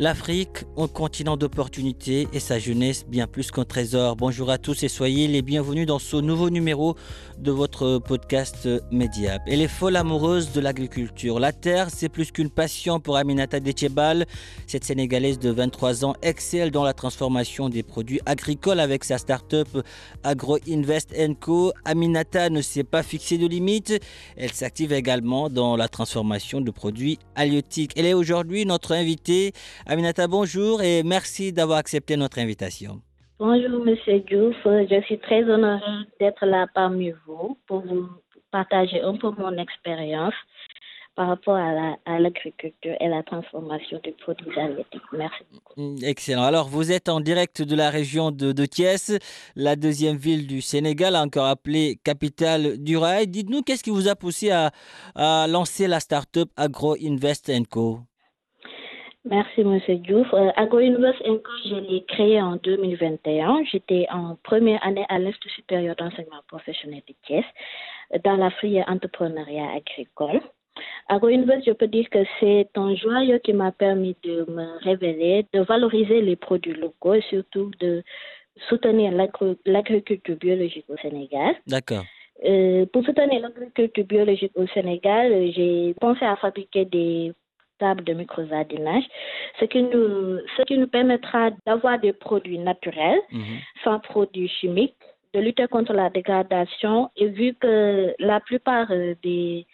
L'Afrique, un continent d'opportunités et sa jeunesse bien plus qu'un trésor. Bonjour à tous et soyez les bienvenus dans ce nouveau numéro de votre podcast Mediap. Elle est folle amoureuse de l'agriculture. La terre, c'est plus qu'une passion pour Aminata Dechebal. Cette Sénégalaise de 23 ans excelle dans la transformation des produits agricoles avec sa start-up Agro Invest Co. Aminata ne s'est pas fixée de limites. Elle s'active également dans la transformation de produits halieutiques. Elle est aujourd'hui notre invitée. Aminata, bonjour et merci d'avoir accepté notre invitation. Bonjour, Monsieur Diouf. Je suis très honorée d'être là parmi vous pour vous partager un peu mon expérience par rapport à l'agriculture et la transformation des produits halieutiques. Merci beaucoup. Excellent. Alors, vous êtes en direct de la région de, de Thiès, la deuxième ville du Sénégal, encore appelée capitale du rail. Dites-nous, qu'est-ce qui vous a poussé à, à lancer la start-up Agro Invest Co? Merci, M. Diouf. Euh, AgroUnivers Co, je l'ai créé en 2021. J'étais en première année à l'Institut supérieur d'enseignement professionnel de Thiès, dans la filière entrepreneuriat agricole. AgroUnivers, je peux dire que c'est un joyau qui m'a permis de me révéler, de valoriser les produits locaux et surtout de soutenir l'agriculture biologique au Sénégal. D'accord. Euh, pour soutenir l'agriculture biologique au Sénégal, j'ai pensé à fabriquer des table de microjardinage, ce qui nous, ce qui nous permettra d'avoir des produits naturels, Mhm. sans produits chimiques, de lutter contre la dégradation. Et vu que la plupart euh, des,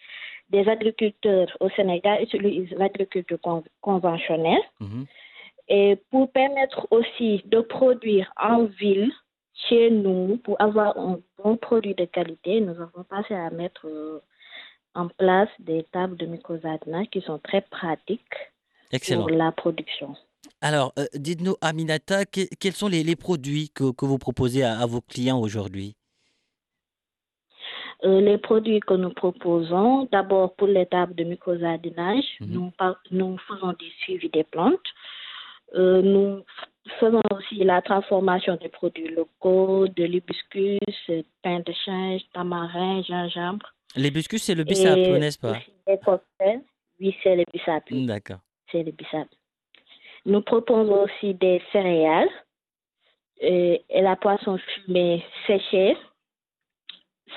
des agriculteurs au Sénégal utilisent l'agriculture con- conventionnelle, Mhm. et pour permettre aussi de produire en ville, chez nous, pour avoir un bon produit de qualité, nous avons passé à mettre euh, en place des tables de microjardinage qui sont très pratiques Excellent. pour la production. Alors, euh, dites-nous, Aminata, que- quels sont les, les produits que, que vous proposez à, à vos clients aujourd'hui? Euh, les produits que nous proposons, d'abord pour les tables de microjardinage, Mhm. nous, par- nous faisons des suivis des plantes. Euh, nous faisons aussi la transformation des produits locaux, de l'hibiscus, pain de change, tamarin, gingembre. Les biscuits, c'est le bissap, n'est-ce pas? cocktails. Oui, c'est le bissap. oui. D'accord. c'est le bissap. Nous proposons aussi des céréales euh, et la poisson fumée séchée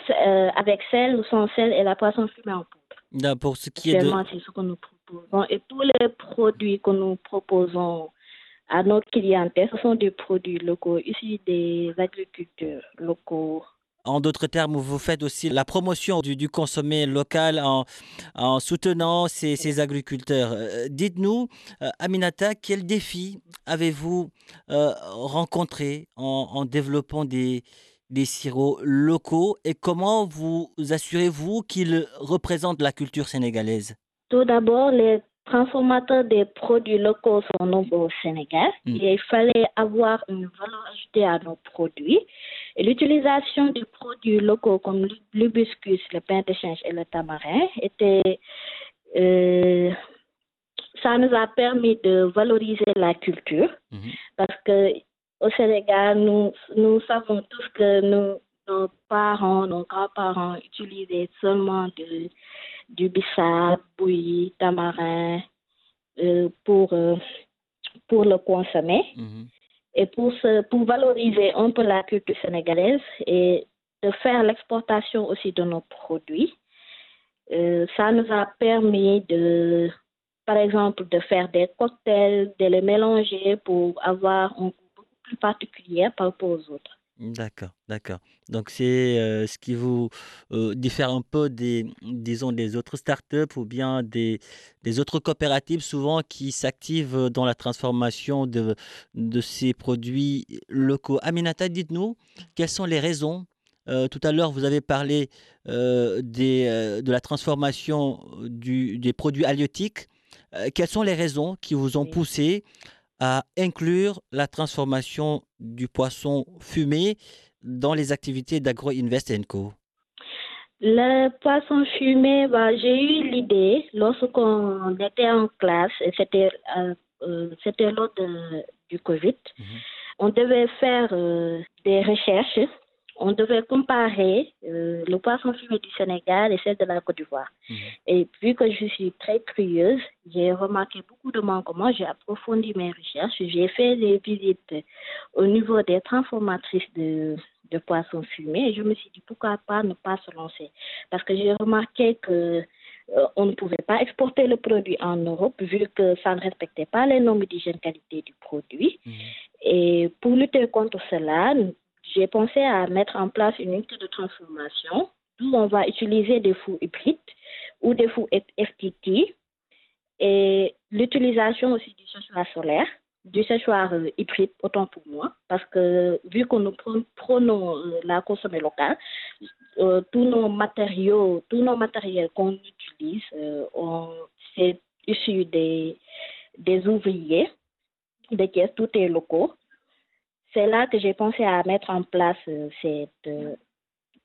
euh, avec sel ou sans sel et la poisson fumée en poudre. Da- Pour ce qui est de... C'est ce que nous proposons. Et tous les produits que nous proposons à notre clientèle, ce sont des produits locaux, issus des agriculteurs locaux. En d'autres termes, vous faites aussi la promotion du, du consommé local en, en soutenant ces, agriculteurs. Euh, Dites-nous, euh, Aminata, quels défis avez-vous euh, rencontrés en, développant des sirops locaux et comment vous assurez-vous qu'ils représentent la culture sénégalaise? Tout d'abord, les transformateurs des produits locaux sont nombreux au Sénégal. Mm. Et il fallait avoir une valeur ajoutée à nos produits. Et l'utilisation des produits locaux comme l'hibiscus, le pain de change et le tamarin était. euh, ça nous a permis de valoriser la culture Mhm. parce que au Sénégal, nous, nous savons tous que nous, nos parents, nos grands-parents utilisaient seulement de, du bissap, bouilli, tamarin euh, pour, euh, pour le consommer. Mhm. Et pour, pour valoriser un peu la culture sénégalaise et de faire l'exportation aussi de nos produits, euh, ça nous a permis de, par exemple, de faire des cocktails, de les mélanger pour avoir un goût plus particulière par rapport aux autres. D'accord, d'accord. Donc c'est euh, ce qui vous euh, diffère un peu des, disons, des autres startups ou bien des, des autres coopératives souvent qui s'activent dans la transformation de, de ces produits locaux? Aminata, dites-nous, quelles sont les raisons? Euh, tout à l'heure, vous avez parlé des, de la transformation du- des produits halieutiques. quelles sont les raisons qui vous ont Oui. poussé à inclure la transformation du poisson fumé dans les activités d'Agro-Invest Co. Le poisson fumé, bah, j'ai eu l'idée lorsqu'on était en classe, c'était euh, euh, c'était lors de- du Covid. Mhm. On devait faire euh, des recherches, on devait comparer euh, le poisson fumé du Sénégal et celle de la Côte d'Ivoire. Mhm. Et vu que je suis très curieuse, j'ai remarqué beaucoup de manquements, j'ai approfondi mes recherches, j'ai fait des visites au niveau des transformatrices de, de poissons fumés et je me suis dit pourquoi pas ne pas se lancer? Parce que j'ai remarqué que euh, on ne pouvait pas exporter le produit en Europe vu que ça ne respectait pas les normes d'hygiène qualité du produit. Mhm. Et pour lutter contre cela, j'ai pensé à mettre en place une unité de transformation où on va utiliser des fours hybrides ou des fours FTT et l'utilisation aussi du séchoir solaire, du séchoir euh, hybride, autant pour moi, parce que vu que nous pre- prenons euh, la consommée locale, euh, tous nos matériaux, tous nos matériels qu'on utilise, euh, c'est issu des, des ouvriers, des caisses, tout est locaux. C'est là que j'ai pensé à mettre en place euh, euh,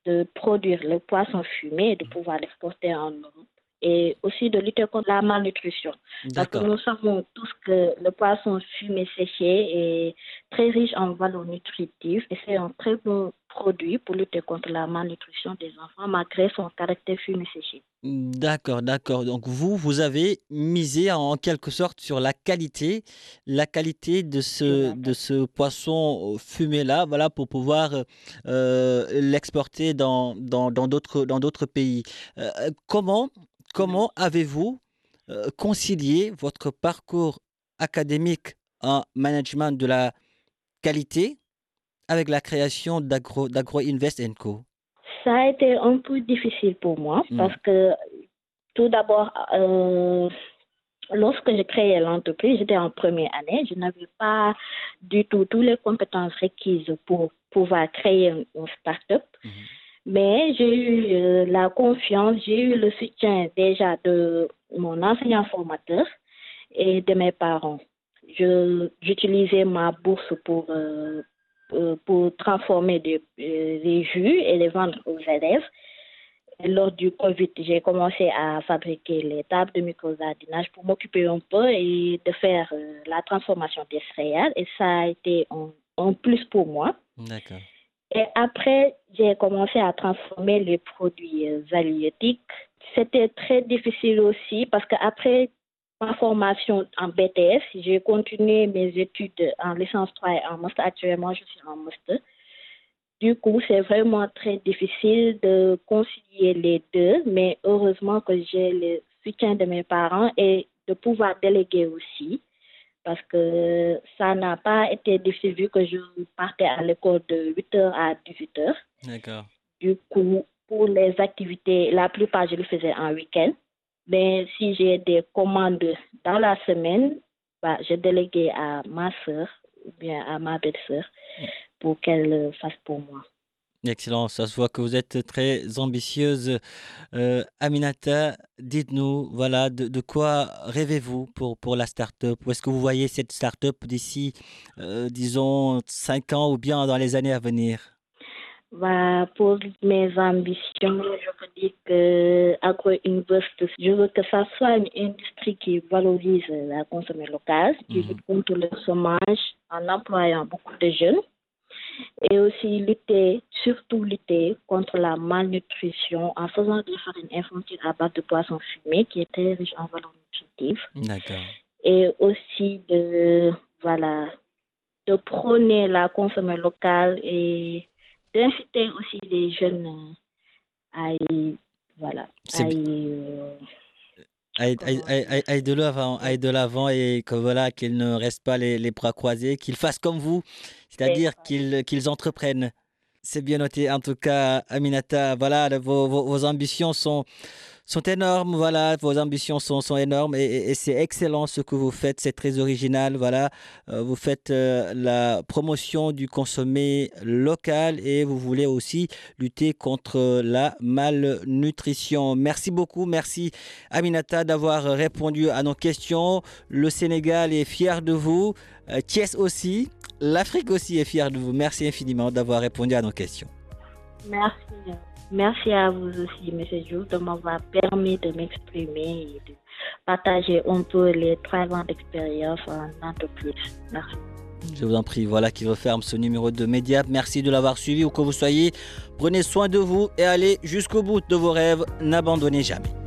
de produire le poisson fumé et de pouvoir l'exporter en Europe. Et aussi de lutter contre la malnutrition. Parce que nous savons tous que le poisson fumé séché est très riche en valeurs nutritives et c'est un très bon produit pour lutter contre la malnutrition des enfants malgré son caractère fumé séché. D'accord, d'accord. Donc vous, vous avez misé en quelque sorte sur la qualité, la qualité de ce, de ce poisson fumé-là, voilà, pour pouvoir euh, l'exporter dans, d'autres, dans d'autres pays. Euh, comment, comment avez-vous euh, concilié votre parcours académique en management de la qualité avec la création d'Agro, d'Agro Invest Co. Ça a été un peu difficile pour moi Mm. parce que tout d'abord, euh, lorsque j'ai créé l'entreprise, j'étais en première année, je n'avais pas du tout toutes les compétences requises pour pouvoir créer une, start-up. Mhm. Mais j'ai eu euh, la confiance, j'ai eu le soutien déjà de mon enseignant formateur et de mes parents. Je, j'utilisais ma bourse pour, euh, pour transformer des, euh, des jus et les vendre aux élèves. Lors du Covid, j'ai commencé à fabriquer les tables de micro-jardinage pour m'occuper un peu et de faire euh, la transformation des céréales. Et ça a été un plus pour moi. D'accord. Et après, j'ai commencé à transformer les produits euh, halieutiques. C'était très difficile aussi parce qu'après ma formation en BTS, j'ai continué mes études en licence 3 et en master. Actuellement, je suis en master. Du coup, c'est vraiment très difficile de concilier les deux, mais heureusement que j'ai le soutien de mes parents et de pouvoir déléguer aussi parce que ça n'a pas été difficile vu que je partais à l'école de 8h à 18h. D'accord. Du coup, pour les activités, la plupart, je le faisais en week-end. Mais si j'ai des commandes dans la semaine, bah, je déléguais à ma soeur ou bien à ma belle-sœur pour qu'elle le fasse pour moi. Excellent, ça se voit que vous êtes très ambitieuse. Euh, Aminata, dites-nous, voilà, de, de quoi rêvez-vous pour, pour la start-up? Où est-ce que vous voyez cette start-up d'ici, euh, disons, 5 ans ou bien dans les années à venir? Bah, pour mes ambitions, je peux dire que je veux que ça soit une industrie qui valorise la consommation locale, qui Mhm. lutte contre le chômage en employant beaucoup de jeunes et aussi lutter, surtout lutter contre la malnutrition en faisant des farines infantiles à base de poissons fumés qui est très riche en valeurs nutritives D'accord. et aussi de, voilà, de prôner la consommation locale et d'inciter aussi les jeunes à y, voilà, à y, euh, aille, de l'avant, aille de l'avant et que voilà qu'ils ne restent pas les, bras croisés, qu'ils fassent comme vous, c'est-à-dire qu'ils entreprennent. C'est bien noté. En tout cas, Aminata, voilà, vos ambitions sont, sont énormes, voilà, vos ambitions sont, sont énormes et, c'est excellent ce que vous faites, c'est très original, voilà, euh, vous faites euh, la promotion du consommé local et vous voulez aussi lutter contre la malnutrition. Merci beaucoup, merci Aminata d'avoir répondu à nos questions. Le Sénégal est fier de vous, euh, Thiès aussi, l'Afrique aussi est fière de vous. Merci infiniment d'avoir répondu à nos questions. Merci. Merci à vous aussi, M. Diouf, de m'avoir permis de m'exprimer et de partager un peu les trois ans d'expérience en plus. Merci. Je vous en prie, voilà qui referme ce numéro de Média. Merci de l'avoir suivi où que vous soyez. Prenez soin de vous et allez jusqu'au bout de vos rêves. N'abandonnez jamais.